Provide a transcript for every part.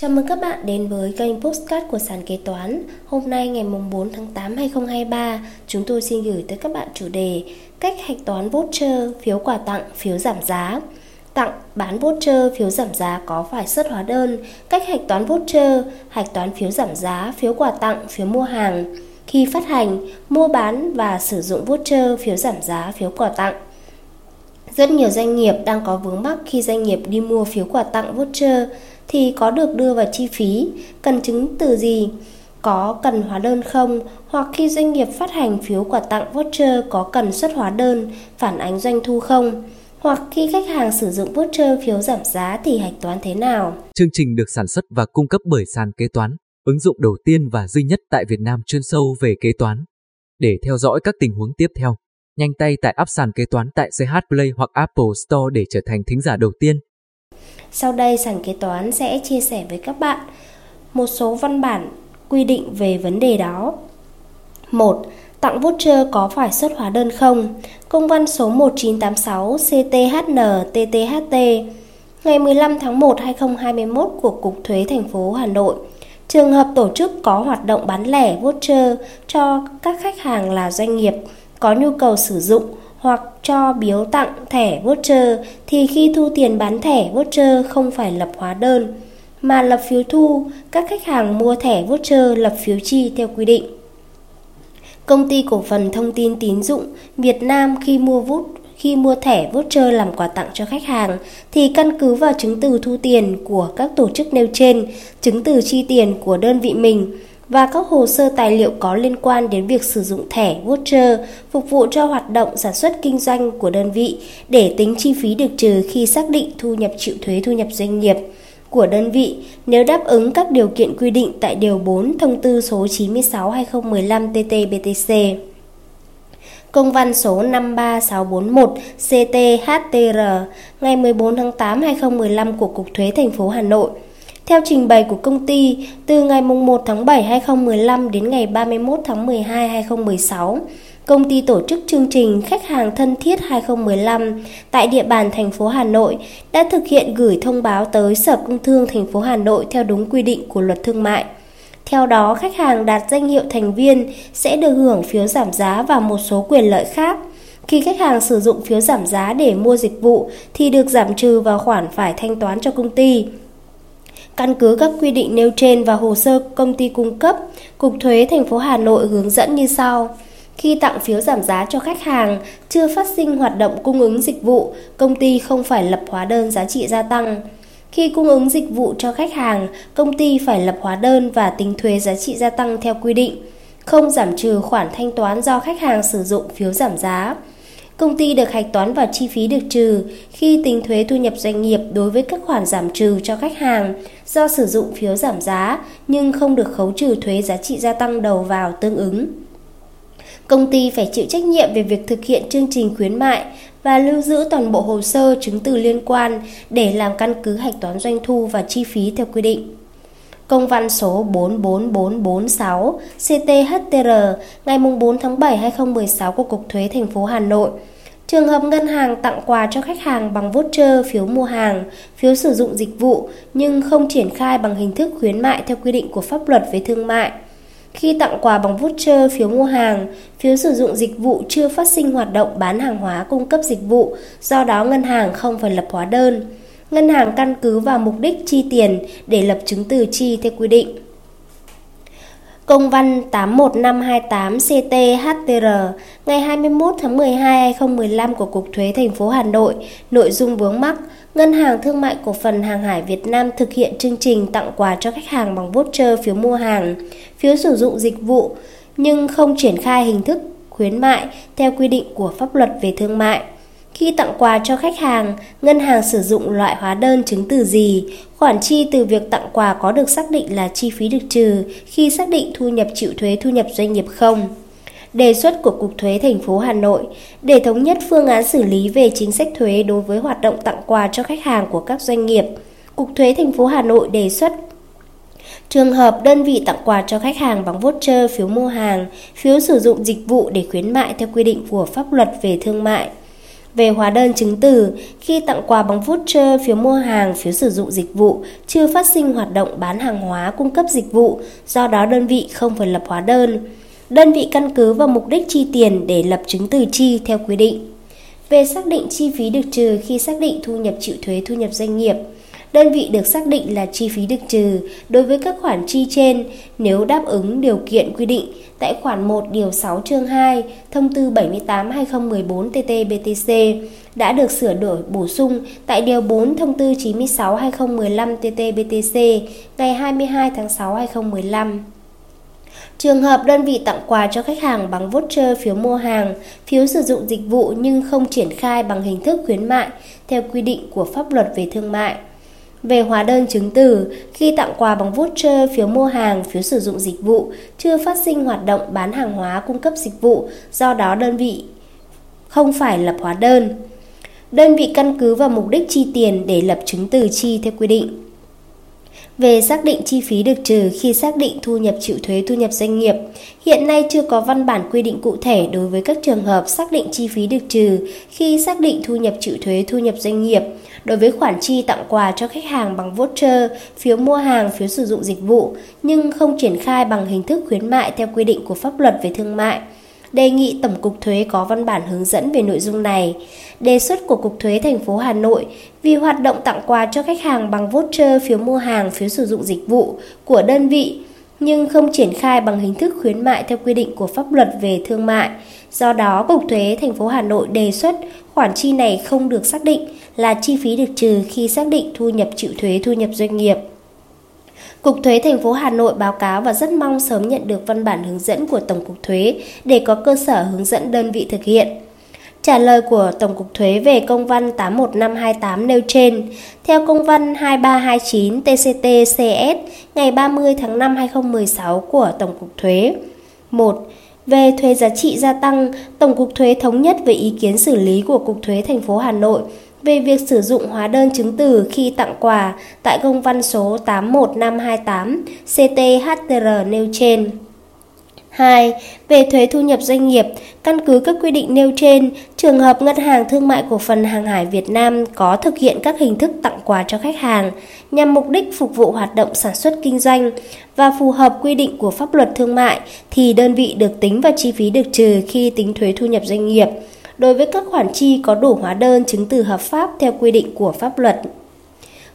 Chào mừng các bạn đến với kênh Postcard của Sàn Kế Toán. Hôm nay ngày 4 tháng 8 2023, chúng tôi xin gửi tới các bạn chủ đề Cách hạch toán voucher, phiếu quà tặng, phiếu giảm giá. Tặng, bán voucher, phiếu giảm giá có phải xuất hóa đơn, cách hạch toán voucher, hạch toán phiếu giảm giá, phiếu quà tặng, phiếu mua hàng. Khi phát hành, mua bán và sử dụng voucher, phiếu giảm giá, phiếu quà tặng. Rất nhiều doanh nghiệp đang có vướng mắc khi doanh nghiệp đi mua phiếu quà tặng voucher thì có được đưa vào chi phí, cần chứng từ gì, có cần hóa đơn không, hoặc khi doanh nghiệp phát hành phiếu quà tặng voucher có cần xuất hóa đơn, phản ánh doanh thu không, hoặc khi khách hàng sử dụng voucher phiếu giảm giá thì hạch toán thế nào. Chương trình được sản xuất và cung cấp bởi sàn kế toán, ứng dụng đầu tiên và duy nhất tại Việt Nam chuyên sâu về kế toán. Để theo dõi các tình huống tiếp theo, nhanh tay tại app sàn kế toán tại CH Play hoặc Apple Store để trở thành thính giả đầu tiên. Sau đây sàn kế toán sẽ chia sẻ với các bạn một số văn bản quy định về vấn đề đó. 1. Tặng voucher có phải xuất hóa đơn không? Công văn số 1986 CTHN TTHT ngày 15 tháng 1 2021 của Cục Thuế thành phố Hà Nội. Trường hợp tổ chức có hoạt động bán lẻ voucher cho các khách hàng là doanh nghiệp có nhu cầu sử dụng hoặc cho biếu tặng thẻ voucher thì khi thu tiền bán thẻ voucher không phải lập hóa đơn mà lập phiếu thu, các khách hàng mua thẻ voucher lập phiếu chi theo quy định. Công ty cổ phần thông tin tín dụng Việt Nam khi mua vút khi mua thẻ voucher làm quà tặng cho khách hàng thì căn cứ vào chứng từ thu tiền của các tổ chức nêu trên, chứng từ chi tiền của đơn vị mình và các hồ sơ tài liệu có liên quan đến việc sử dụng thẻ voucher phục vụ cho hoạt động sản xuất kinh doanh của đơn vị để tính chi phí được trừ khi xác định thu nhập chịu thuế thu nhập doanh nghiệp của đơn vị nếu đáp ứng các điều kiện quy định tại Điều 4 Thông tư số 96-2015 TT-BTC. Công văn số 53641 CT-HTR ngày 14 tháng 8 2015 của Cục Thuế thành phố Hà Nội – theo trình bày của công ty, từ ngày 1 tháng 7 2015 đến ngày 31 tháng 12 2016, công ty tổ chức chương trình Khách hàng thân thiết 2015 tại địa bàn thành phố Hà Nội đã thực hiện gửi thông báo tới Sở Công Thương thành phố Hà Nội theo đúng quy định của luật thương mại. Theo đó, khách hàng đạt danh hiệu thành viên sẽ được hưởng phiếu giảm giá và một số quyền lợi khác. Khi khách hàng sử dụng phiếu giảm giá để mua dịch vụ thì được giảm trừ vào khoản phải thanh toán cho công ty. Căn cứ các quy định nêu trên và hồ sơ công ty cung cấp, Cục Thuế thành phố Hà Nội hướng dẫn như sau. Khi tặng phiếu giảm giá cho khách hàng, chưa phát sinh hoạt động cung ứng dịch vụ, công ty không phải lập hóa đơn giá trị gia tăng. Khi cung ứng dịch vụ cho khách hàng, công ty phải lập hóa đơn và tính thuế giá trị gia tăng theo quy định, không giảm trừ khoản thanh toán do khách hàng sử dụng phiếu giảm giá. Công ty được hạch toán vào chi phí được trừ khi tính thuế thu nhập doanh nghiệp đối với các khoản giảm trừ cho khách hàng do sử dụng phiếu giảm giá nhưng không được khấu trừ thuế giá trị gia tăng đầu vào tương ứng. Công ty phải chịu trách nhiệm về việc thực hiện chương trình khuyến mại và lưu giữ toàn bộ hồ sơ chứng từ liên quan để làm căn cứ hạch toán doanh thu và chi phí theo quy định. Công văn số 44446 CTHTR ngày 4 tháng 7 2016 của Cục Thuế thành phố Hà Nội Trường hợp ngân hàng tặng quà cho khách hàng bằng voucher, phiếu mua hàng, phiếu sử dụng dịch vụ nhưng không triển khai bằng hình thức khuyến mại theo quy định của pháp luật về thương mại. Khi tặng quà bằng voucher, phiếu mua hàng, phiếu sử dụng dịch vụ chưa phát sinh hoạt động bán hàng hóa cung cấp dịch vụ, do đó ngân hàng không phải lập hóa đơn ngân hàng căn cứ vào mục đích chi tiền để lập chứng từ chi theo quy định. Công văn 81528 CT-HTR ngày 21 tháng 12 2015 của Cục Thuế thành phố Hà Nội, nội dung vướng mắc, Ngân hàng Thương mại Cổ phần Hàng hải Việt Nam thực hiện chương trình tặng quà cho khách hàng bằng voucher phiếu mua hàng, phiếu sử dụng dịch vụ, nhưng không triển khai hình thức khuyến mại theo quy định của pháp luật về thương mại. Khi tặng quà cho khách hàng, ngân hàng sử dụng loại hóa đơn chứng từ gì? Khoản chi từ việc tặng quà có được xác định là chi phí được trừ khi xác định thu nhập chịu thuế thu nhập doanh nghiệp không? Đề xuất của Cục Thuế thành phố Hà Nội để thống nhất phương án xử lý về chính sách thuế đối với hoạt động tặng quà cho khách hàng của các doanh nghiệp. Cục Thuế thành phố Hà Nội đề xuất Trường hợp đơn vị tặng quà cho khách hàng bằng voucher, phiếu mua hàng, phiếu sử dụng dịch vụ để khuyến mại theo quy định của pháp luật về thương mại về hóa đơn chứng từ, khi tặng quà bằng voucher, phiếu mua hàng, phiếu sử dụng dịch vụ, chưa phát sinh hoạt động bán hàng hóa cung cấp dịch vụ, do đó đơn vị không phải lập hóa đơn. Đơn vị căn cứ vào mục đích chi tiền để lập chứng từ chi theo quy định. Về xác định chi phí được trừ khi xác định thu nhập chịu thuế thu nhập doanh nghiệp, đơn vị được xác định là chi phí được trừ đối với các khoản chi trên nếu đáp ứng điều kiện quy định tại khoản 1 điều 6 chương 2 thông tư 78/2014 TT-BTC đã được sửa đổi bổ sung tại điều 4 thông tư 96/2015 TT-BTC ngày 22 tháng 6 2015. Trường hợp đơn vị tặng quà cho khách hàng bằng voucher phiếu mua hàng, phiếu sử dụng dịch vụ nhưng không triển khai bằng hình thức khuyến mại theo quy định của pháp luật về thương mại. Về hóa đơn chứng từ, khi tặng quà bằng voucher, phiếu mua hàng, phiếu sử dụng dịch vụ, chưa phát sinh hoạt động bán hàng hóa cung cấp dịch vụ, do đó đơn vị không phải lập hóa đơn. Đơn vị căn cứ vào mục đích chi tiền để lập chứng từ chi theo quy định. Về xác định chi phí được trừ khi xác định thu nhập chịu thuế thu nhập doanh nghiệp, hiện nay chưa có văn bản quy định cụ thể đối với các trường hợp xác định chi phí được trừ khi xác định thu nhập chịu thuế thu nhập doanh nghiệp đối với khoản chi tặng quà cho khách hàng bằng voucher, phiếu mua hàng, phiếu sử dụng dịch vụ nhưng không triển khai bằng hình thức khuyến mại theo quy định của pháp luật về thương mại đề nghị Tổng cục Thuế có văn bản hướng dẫn về nội dung này. Đề xuất của Cục Thuế thành phố Hà Nội vì hoạt động tặng quà cho khách hàng bằng voucher, phiếu mua hàng, phiếu sử dụng dịch vụ của đơn vị nhưng không triển khai bằng hình thức khuyến mại theo quy định của pháp luật về thương mại. Do đó, Cục Thuế thành phố Hà Nội đề xuất khoản chi này không được xác định là chi phí được trừ khi xác định thu nhập chịu thuế thu nhập doanh nghiệp. Cục Thuế thành phố Hà Nội báo cáo và rất mong sớm nhận được văn bản hướng dẫn của Tổng cục Thuế để có cơ sở hướng dẫn đơn vị thực hiện. Trả lời của Tổng cục Thuế về công văn 81528 nêu trên, theo công văn 2329 TCT-CS ngày 30 tháng 5 2016 của Tổng cục Thuế. 1. Về thuế giá trị gia tăng, Tổng cục Thuế thống nhất với ý kiến xử lý của Cục Thuế thành phố Hà Nội về việc sử dụng hóa đơn chứng từ khi tặng quà tại công văn số 81528 CTHTR nêu trên. 2. Về thuế thu nhập doanh nghiệp, căn cứ các quy định nêu trên, trường hợp Ngân hàng Thương mại Cổ phần Hàng hải Việt Nam có thực hiện các hình thức tặng quà cho khách hàng nhằm mục đích phục vụ hoạt động sản xuất kinh doanh và phù hợp quy định của pháp luật thương mại thì đơn vị được tính vào chi phí được trừ khi tính thuế thu nhập doanh nghiệp đối với các khoản chi có đủ hóa đơn chứng từ hợp pháp theo quy định của pháp luật.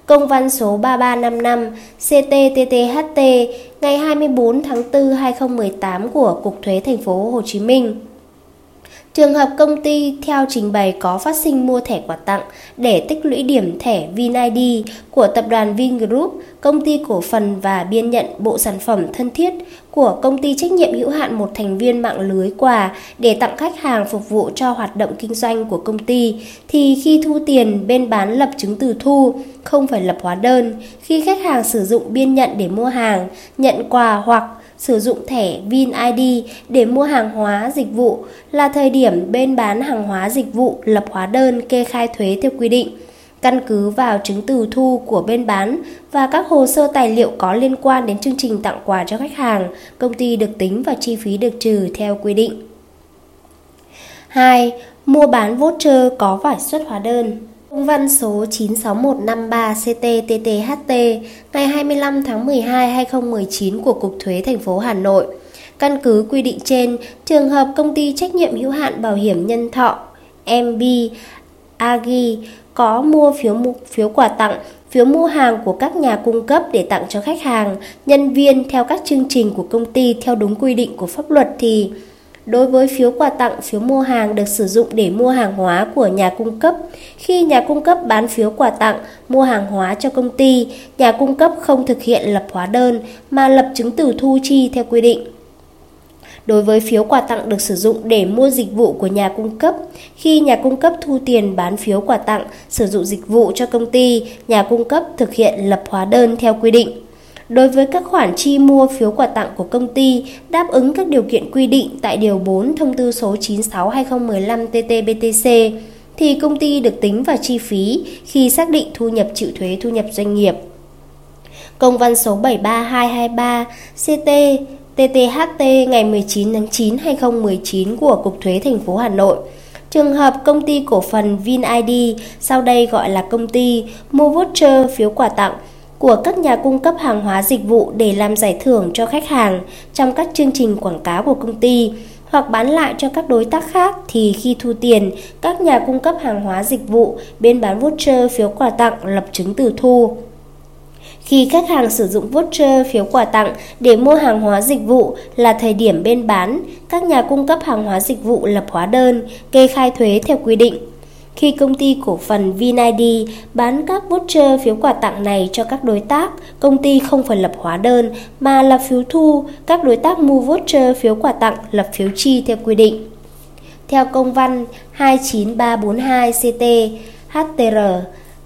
Công văn số 3355 CTTTHT ngày 24 tháng 4 2018 của Cục Thuế thành phố Hồ Chí Minh Trường hợp công ty theo trình bày có phát sinh mua thẻ quà tặng để tích lũy điểm thẻ VinID của tập đoàn Vingroup, công ty cổ phần và biên nhận bộ sản phẩm thân thiết của công ty trách nhiệm hữu hạn một thành viên mạng lưới quà để tặng khách hàng phục vụ cho hoạt động kinh doanh của công ty thì khi thu tiền bên bán lập chứng từ thu không phải lập hóa đơn. Khi khách hàng sử dụng biên nhận để mua hàng, nhận quà hoặc sử dụng thẻ VinID để mua hàng hóa dịch vụ là thời điểm bên bán hàng hóa dịch vụ lập hóa đơn kê khai thuế theo quy định căn cứ vào chứng từ thu của bên bán và các hồ sơ tài liệu có liên quan đến chương trình tặng quà cho khách hàng, công ty được tính và chi phí được trừ theo quy định. 2. Mua bán voucher có phải xuất hóa đơn. Công văn số 96153CTTTHT ngày 25 tháng 12 2019 của Cục Thuế thành phố Hà Nội. Căn cứ quy định trên, trường hợp công ty trách nhiệm hữu hạn bảo hiểm nhân thọ MB Agi có mua phiếu mua phiếu quà tặng, phiếu mua hàng của các nhà cung cấp để tặng cho khách hàng, nhân viên theo các chương trình của công ty theo đúng quy định của pháp luật thì Đối với phiếu quà tặng, phiếu mua hàng được sử dụng để mua hàng hóa của nhà cung cấp. Khi nhà cung cấp bán phiếu quà tặng, mua hàng hóa cho công ty, nhà cung cấp không thực hiện lập hóa đơn mà lập chứng từ thu chi theo quy định. Đối với phiếu quà tặng được sử dụng để mua dịch vụ của nhà cung cấp, khi nhà cung cấp thu tiền bán phiếu quà tặng, sử dụng dịch vụ cho công ty, nhà cung cấp thực hiện lập hóa đơn theo quy định. Đối với các khoản chi mua phiếu quà tặng của công ty đáp ứng các điều kiện quy định tại Điều 4 Thông tư số 96-2015 TT-BTC, thì công ty được tính vào chi phí khi xác định thu nhập chịu thuế thu nhập doanh nghiệp. Công văn số 73223 CT TTHT ngày 19 tháng 9 2019 của Cục Thuế thành phố Hà Nội Trường hợp công ty cổ phần VinID, sau đây gọi là công ty, mua voucher phiếu quà tặng của các nhà cung cấp hàng hóa dịch vụ để làm giải thưởng cho khách hàng trong các chương trình quảng cáo của công ty hoặc bán lại cho các đối tác khác thì khi thu tiền, các nhà cung cấp hàng hóa dịch vụ bên bán voucher phiếu quà tặng lập chứng từ thu. Khi khách hàng sử dụng voucher phiếu quà tặng để mua hàng hóa dịch vụ là thời điểm bên bán, các nhà cung cấp hàng hóa dịch vụ lập hóa đơn, kê khai thuế theo quy định. Khi công ty cổ phần VinID bán các voucher phiếu quà tặng này cho các đối tác, công ty không phải lập hóa đơn mà lập phiếu thu, các đối tác mua voucher phiếu quà tặng lập phiếu chi theo quy định. Theo công văn 29342 CT HTR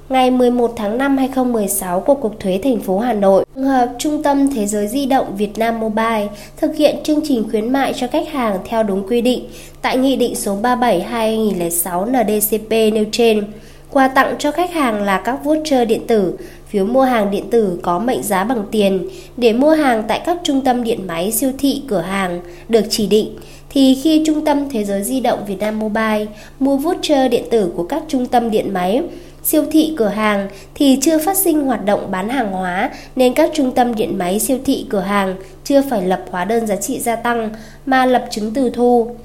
ngày 11 tháng 5 2016 của Cục Thuế thành phố Hà Nội. Trường hợp Trung tâm Thế giới di động Việt Nam Mobile thực hiện chương trình khuyến mại cho khách hàng theo đúng quy định tại Nghị định số 37/2006 NDCP nêu trên. Quà tặng cho khách hàng là các voucher điện tử, phiếu mua hàng điện tử có mệnh giá bằng tiền để mua hàng tại các trung tâm điện máy, siêu thị, cửa hàng được chỉ định thì khi Trung tâm Thế giới di động Việt Nam Mobile mua voucher điện tử của các trung tâm điện máy siêu thị cửa hàng thì chưa phát sinh hoạt động bán hàng hóa nên các trung tâm điện máy siêu thị cửa hàng chưa phải lập hóa đơn giá trị gia tăng mà lập chứng từ thu.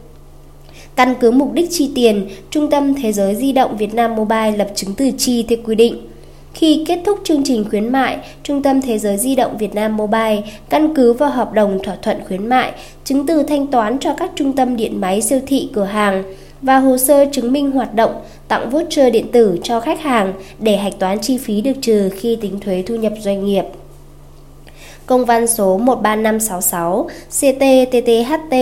Căn cứ mục đích chi tiền, Trung tâm Thế giới di động Việt Nam Mobile lập chứng từ chi theo quy định. Khi kết thúc chương trình khuyến mại, Trung tâm Thế giới di động Việt Nam Mobile căn cứ vào hợp đồng thỏa thuận khuyến mại, chứng từ thanh toán cho các trung tâm điện máy siêu thị cửa hàng và hồ sơ chứng minh hoạt động, tặng voucher điện tử cho khách hàng để hạch toán chi phí được trừ khi tính thuế thu nhập doanh nghiệp. Công văn số 13566 CTTTHT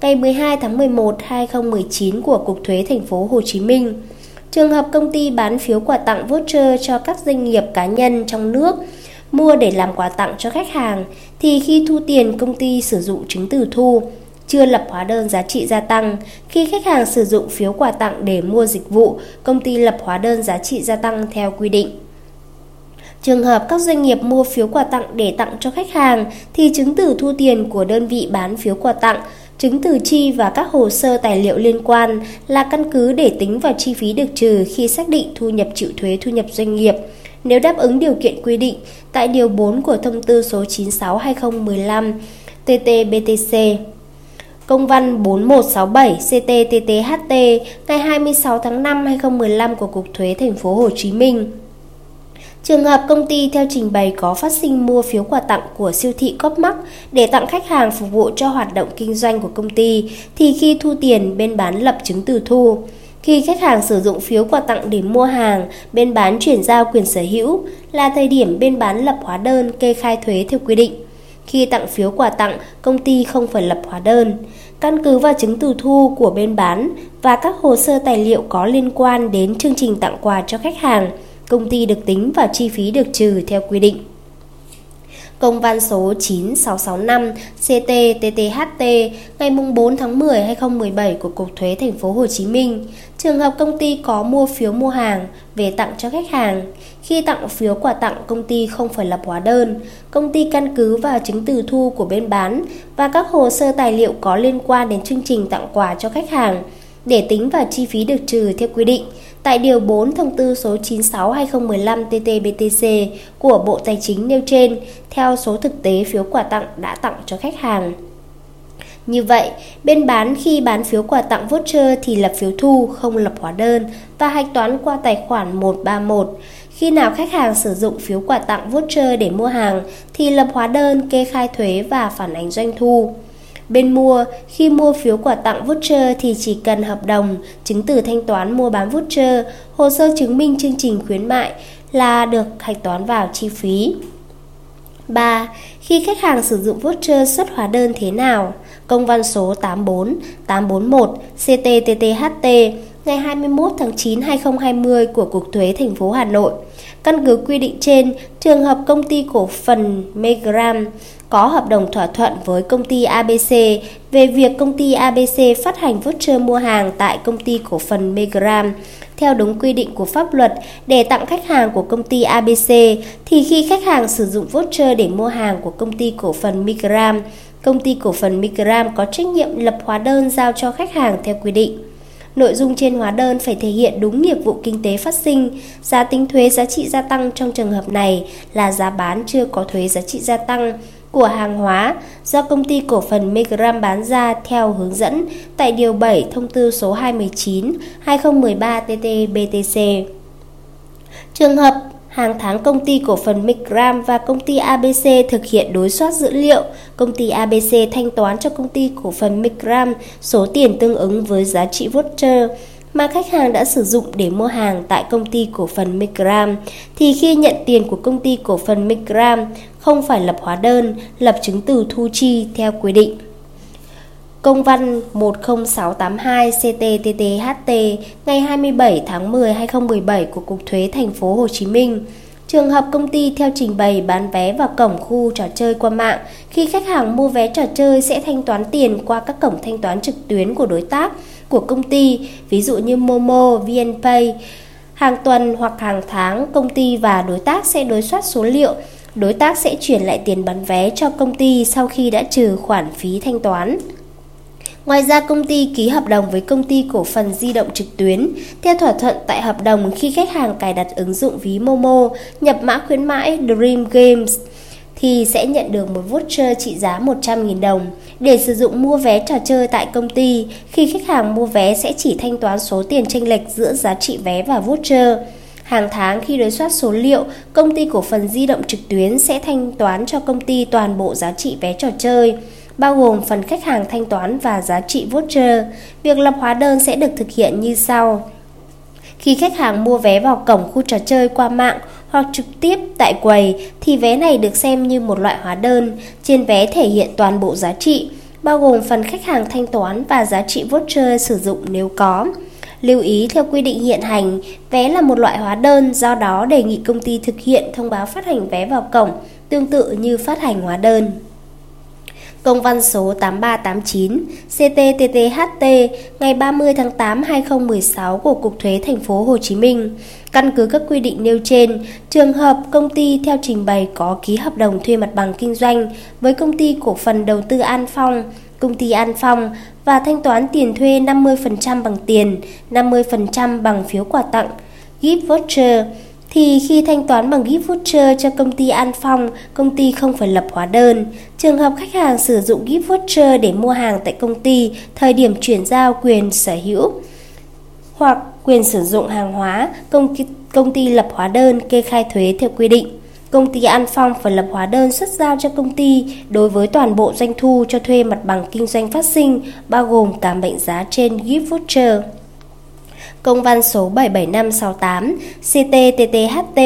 ngày 12 tháng 11 2019 của Cục Thuế thành phố Hồ Chí Minh. Trường hợp công ty bán phiếu quà tặng voucher cho các doanh nghiệp cá nhân trong nước mua để làm quà tặng cho khách hàng thì khi thu tiền công ty sử dụng chứng từ thu chưa lập hóa đơn giá trị gia tăng. Khi khách hàng sử dụng phiếu quà tặng để mua dịch vụ, công ty lập hóa đơn giá trị gia tăng theo quy định. Trường hợp các doanh nghiệp mua phiếu quà tặng để tặng cho khách hàng thì chứng từ thu tiền của đơn vị bán phiếu quà tặng, chứng từ chi và các hồ sơ tài liệu liên quan là căn cứ để tính vào chi phí được trừ khi xác định thu nhập chịu thuế thu nhập doanh nghiệp nếu đáp ứng điều kiện quy định tại điều 4 của thông tư số 96/2015 TT-BTC. Công văn 4167 CTTTHT ngày 26 tháng 5 2015 của Cục Thuế thành phố Hồ Chí Minh. Trường hợp công ty theo trình bày có phát sinh mua phiếu quà tặng của siêu thị Copmark để tặng khách hàng phục vụ cho hoạt động kinh doanh của công ty thì khi thu tiền bên bán lập chứng từ thu. Khi khách hàng sử dụng phiếu quà tặng để mua hàng, bên bán chuyển giao quyền sở hữu là thời điểm bên bán lập hóa đơn kê khai thuế theo quy định. Khi tặng phiếu quà tặng, công ty không phải lập hóa đơn. Căn cứ vào chứng từ thu của bên bán và các hồ sơ tài liệu có liên quan đến chương trình tặng quà cho khách hàng, công ty được tính vào chi phí được trừ theo quy định. Công văn số 9665 CT-TTHT ngày 4 tháng 10 2017 của Cục Thuế Thành phố Hồ Chí Minh. Trường hợp công ty có mua phiếu mua hàng về tặng cho khách hàng, khi tặng phiếu quà tặng công ty không phải lập hóa đơn, công ty căn cứ vào chứng từ thu của bên bán và các hồ sơ tài liệu có liên quan đến chương trình tặng quà cho khách hàng để tính vào chi phí được trừ theo quy định tại Điều 4 Thông tư số 96-2015-TT-BTC của Bộ Tài chính nêu trên theo số thực tế phiếu quà tặng đã tặng cho khách hàng. Như vậy, bên bán khi bán phiếu quà tặng voucher thì lập phiếu thu, không lập hóa đơn và hạch toán qua tài khoản 131. Khi nào khách hàng sử dụng phiếu quà tặng voucher để mua hàng thì lập hóa đơn, kê khai thuế và phản ánh doanh thu. Bên mua, khi mua phiếu quà tặng voucher thì chỉ cần hợp đồng, chứng từ thanh toán mua bán voucher, hồ sơ chứng minh chương trình khuyến mại là được hạch toán vào chi phí. 3. Khi khách hàng sử dụng voucher xuất hóa đơn thế nào? Công văn số 84 841 CTTTHT ngày 21 tháng 9 2020 của Cục Thuế thành phố Hà Nội. Căn cứ quy định trên, trường hợp công ty cổ phần Megram có hợp đồng thỏa thuận với công ty ABC về việc công ty ABC phát hành voucher mua hàng tại công ty cổ phần Megram theo đúng quy định của pháp luật để tặng khách hàng của công ty ABC thì khi khách hàng sử dụng voucher để mua hàng của công ty cổ phần Megram, công ty cổ phần Megram có trách nhiệm lập hóa đơn giao cho khách hàng theo quy định. Nội dung trên hóa đơn phải thể hiện đúng nghiệp vụ kinh tế phát sinh. Giá tính thuế giá trị gia tăng trong trường hợp này là giá bán chưa có thuế giá trị gia tăng của hàng hóa do công ty cổ phần Megram bán ra theo hướng dẫn tại Điều 7 Thông tư số 219 2013 TT-BTC. Trường hợp hàng tháng công ty cổ phần Migram và công ty ABC thực hiện đối soát dữ liệu. Công ty ABC thanh toán cho công ty cổ phần Migram số tiền tương ứng với giá trị voucher mà khách hàng đã sử dụng để mua hàng tại công ty cổ phần Micram thì khi nhận tiền của công ty cổ phần Micram không phải lập hóa đơn, lập chứng từ thu chi theo quy định. Công văn 10682 CTTTHT ngày 27 tháng 10 2017 của Cục Thuế Thành phố Hồ Chí Minh. Trường hợp công ty theo trình bày bán vé vào cổng khu trò chơi qua mạng, khi khách hàng mua vé trò chơi sẽ thanh toán tiền qua các cổng thanh toán trực tuyến của đối tác của công ty, ví dụ như Momo, VNPay. Hàng tuần hoặc hàng tháng, công ty và đối tác sẽ đối soát số liệu. Đối tác sẽ chuyển lại tiền bán vé cho công ty sau khi đã trừ khoản phí thanh toán. Ngoài ra công ty ký hợp đồng với công ty cổ phần di động trực tuyến. Theo thỏa thuận tại hợp đồng khi khách hàng cài đặt ứng dụng ví Momo, nhập mã khuyến mãi Dream Games thì sẽ nhận được một voucher trị giá 100.000 đồng để sử dụng mua vé trò chơi tại công ty. Khi khách hàng mua vé sẽ chỉ thanh toán số tiền chênh lệch giữa giá trị vé và voucher. Hàng tháng khi đối soát số liệu, công ty cổ phần di động trực tuyến sẽ thanh toán cho công ty toàn bộ giá trị vé trò chơi bao gồm phần khách hàng thanh toán và giá trị voucher. Việc lập hóa đơn sẽ được thực hiện như sau. Khi khách hàng mua vé vào cổng khu trò chơi qua mạng hoặc trực tiếp tại quầy thì vé này được xem như một loại hóa đơn. Trên vé thể hiện toàn bộ giá trị, bao gồm phần khách hàng thanh toán và giá trị voucher sử dụng nếu có. Lưu ý theo quy định hiện hành, vé là một loại hóa đơn, do đó đề nghị công ty thực hiện thông báo phát hành vé vào cổng, tương tự như phát hành hóa đơn. Công văn số 8389 CTTTHT ngày 30 tháng 8 2016 của Cục Thuế Thành phố Hồ Chí Minh. Căn cứ các quy định nêu trên, trường hợp công ty theo trình bày có ký hợp đồng thuê mặt bằng kinh doanh với công ty cổ phần đầu tư An Phong, công ty An Phong và thanh toán tiền thuê 50% bằng tiền, 50% bằng phiếu quà tặng, gift voucher thì khi thanh toán bằng gift voucher cho công ty An Phong, công ty không phải lập hóa đơn. Trường hợp khách hàng sử dụng gift voucher để mua hàng tại công ty, thời điểm chuyển giao quyền sở hữu hoặc quyền sử dụng hàng hóa, công, công ty lập hóa đơn kê khai thuế theo quy định. Công ty An Phong phải lập hóa đơn xuất giao cho công ty đối với toàn bộ doanh thu cho thuê mặt bằng kinh doanh phát sinh, bao gồm cả mệnh giá trên gift voucher công văn số 77568 CTTTHT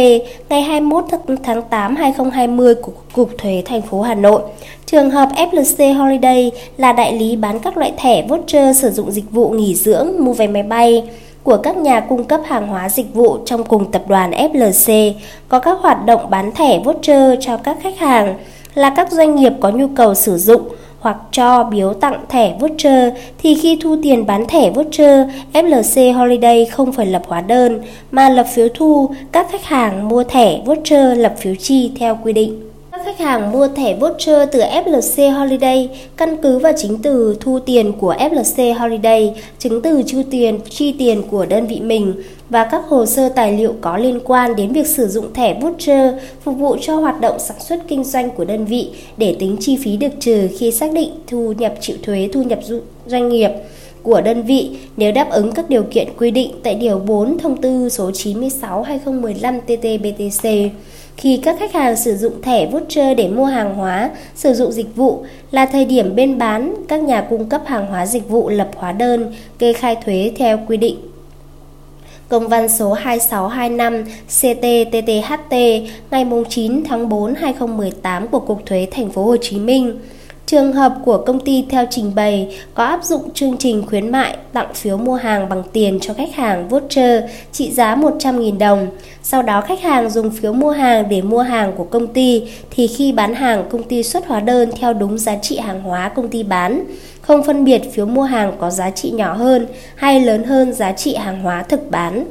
ngày 21 tháng 8 2020 của Cục Thuế thành phố Hà Nội. Trường hợp FLC Holiday là đại lý bán các loại thẻ voucher sử dụng dịch vụ nghỉ dưỡng, mua vé máy bay của các nhà cung cấp hàng hóa dịch vụ trong cùng tập đoàn FLC có các hoạt động bán thẻ voucher cho các khách hàng là các doanh nghiệp có nhu cầu sử dụng hoặc cho biếu tặng thẻ voucher thì khi thu tiền bán thẻ voucher, FLC Holiday không phải lập hóa đơn mà lập phiếu thu, các khách hàng mua thẻ voucher lập phiếu chi theo quy định. Các khách hàng mua thẻ voucher từ FLC Holiday căn cứ vào chính từ thu tiền của FLC Holiday, chứng từ chi tiền chi tiền của đơn vị mình và các hồ sơ tài liệu có liên quan đến việc sử dụng thẻ voucher phục vụ cho hoạt động sản xuất kinh doanh của đơn vị để tính chi phí được trừ khi xác định thu nhập chịu thuế thu nhập doanh nghiệp của đơn vị nếu đáp ứng các điều kiện quy định tại Điều 4 Thông tư số 96-2015 TT-BTC. Khi các khách hàng sử dụng thẻ voucher để mua hàng hóa, sử dụng dịch vụ là thời điểm bên bán, các nhà cung cấp hàng hóa dịch vụ lập hóa đơn, kê khai thuế theo quy định Công văn số 2625 CTTTHT ngày 9 tháng 4 2018 của Cục Thuế Thành phố Hồ Chí Minh Trường hợp của công ty theo trình bày có áp dụng chương trình khuyến mại tặng phiếu mua hàng bằng tiền cho khách hàng voucher trị giá 100.000 đồng. Sau đó khách hàng dùng phiếu mua hàng để mua hàng của công ty thì khi bán hàng công ty xuất hóa đơn theo đúng giá trị hàng hóa công ty bán, không phân biệt phiếu mua hàng có giá trị nhỏ hơn hay lớn hơn giá trị hàng hóa thực bán.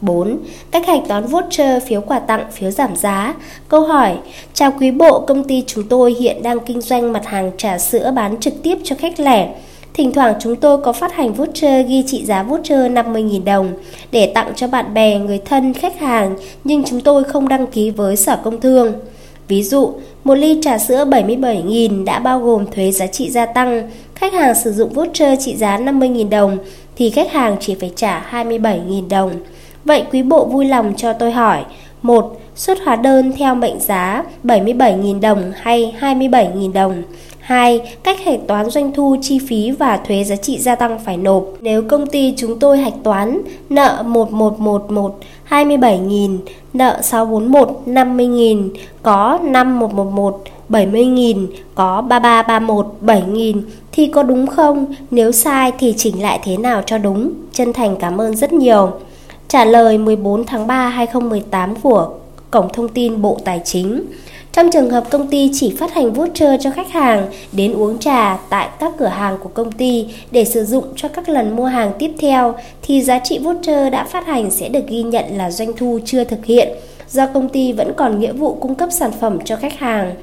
4. Cách hạch toán voucher, phiếu quà tặng, phiếu giảm giá. Câu hỏi: Chào quý bộ, công ty chúng tôi hiện đang kinh doanh mặt hàng trà sữa bán trực tiếp cho khách lẻ. Thỉnh thoảng chúng tôi có phát hành voucher ghi trị giá voucher 50.000 đồng để tặng cho bạn bè, người thân, khách hàng nhưng chúng tôi không đăng ký với Sở Công Thương. Ví dụ, một ly trà sữa 77.000 đã bao gồm thuế giá trị gia tăng, khách hàng sử dụng voucher trị giá 50.000 đồng thì khách hàng chỉ phải trả 27.000 đồng. Vậy quý bộ vui lòng cho tôi hỏi, một Xuất hóa đơn theo mệnh giá 77.000 đồng hay 27.000 đồng? 2. Cách hạch toán doanh thu, chi phí và thuế giá trị gia tăng phải nộp. Nếu công ty chúng tôi hạch toán nợ 1111 27.000, nợ 641 50.000, có 5111 70.000, có 3331 7.000 thì có đúng không? Nếu sai thì chỉnh lại thế nào cho đúng? Chân thành cảm ơn rất nhiều. Trả lời 14 tháng 3 2018 của Cổng Thông tin Bộ Tài chính. Trong trường hợp công ty chỉ phát hành voucher cho khách hàng đến uống trà tại các cửa hàng của công ty để sử dụng cho các lần mua hàng tiếp theo, thì giá trị voucher đã phát hành sẽ được ghi nhận là doanh thu chưa thực hiện do công ty vẫn còn nghĩa vụ cung cấp sản phẩm cho khách hàng.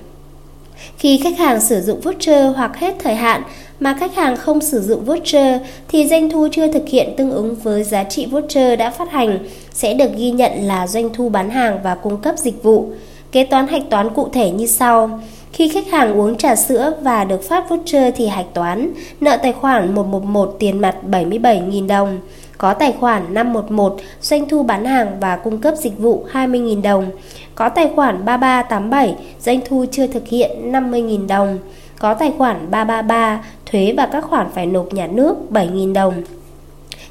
Khi khách hàng sử dụng voucher hoặc hết thời hạn mà khách hàng không sử dụng voucher, thì doanh thu chưa thực hiện tương ứng với giá trị voucher đã phát hành sẽ được ghi nhận là doanh thu bán hàng và cung cấp dịch vụ. Kế toán hạch toán cụ thể như sau. Khi khách hàng uống trà sữa và được phát voucher thì hạch toán, nợ tài khoản 111 tiền mặt 77.000 đồng, có tài khoản 511 doanh thu bán hàng và cung cấp dịch vụ 20.000 đồng, có tài khoản 3387 doanh thu chưa thực hiện 50.000 đồng, có tài khoản 333 thuế và các khoản phải nộp nhà nước 7.000 đồng.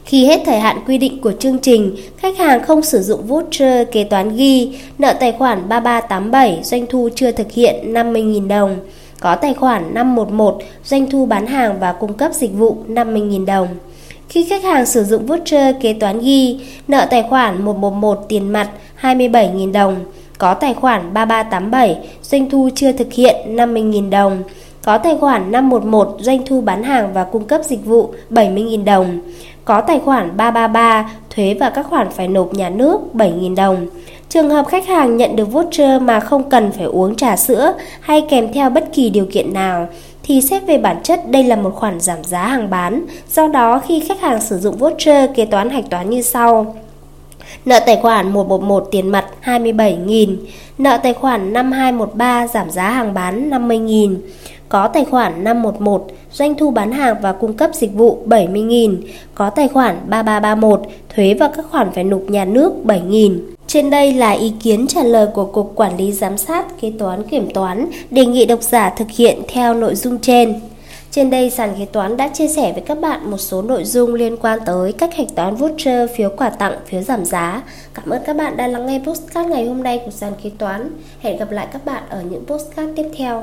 Khi hết thời hạn quy định của chương trình, khách hàng không sử dụng voucher kế toán ghi nợ tài khoản 3387 doanh thu chưa thực hiện 50.000 đồng, có tài khoản 511 doanh thu bán hàng và cung cấp dịch vụ 50.000 đồng. Khi khách hàng sử dụng voucher kế toán ghi nợ tài khoản 111 tiền mặt 27.000 đồng, có tài khoản 3387 doanh thu chưa thực hiện 50.000 đồng, có tài khoản 511 doanh thu bán hàng và cung cấp dịch vụ 70.000 đồng, có tài khoản 333 thuế và các khoản phải nộp nhà nước 7.000 đồng. Trường hợp khách hàng nhận được voucher mà không cần phải uống trà sữa hay kèm theo bất kỳ điều kiện nào thì xét về bản chất đây là một khoản giảm giá hàng bán. Do đó khi khách hàng sử dụng voucher kế toán hạch toán như sau. Nợ tài khoản 111 tiền mặt 27.000, nợ tài khoản 5213 giảm giá hàng bán 50.000 có tài khoản 511, doanh thu bán hàng và cung cấp dịch vụ 70.000, có tài khoản 3331, thuế và các khoản phải nộp nhà nước 7.000. Trên đây là ý kiến trả lời của Cục Quản lý Giám sát Kế toán Kiểm toán, đề nghị độc giả thực hiện theo nội dung trên. Trên đây, sàn kế toán đã chia sẻ với các bạn một số nội dung liên quan tới cách hạch toán voucher, phiếu quà tặng, phiếu giảm giá. Cảm ơn các bạn đã lắng nghe postcard ngày hôm nay của sàn kế toán. Hẹn gặp lại các bạn ở những postcard tiếp theo.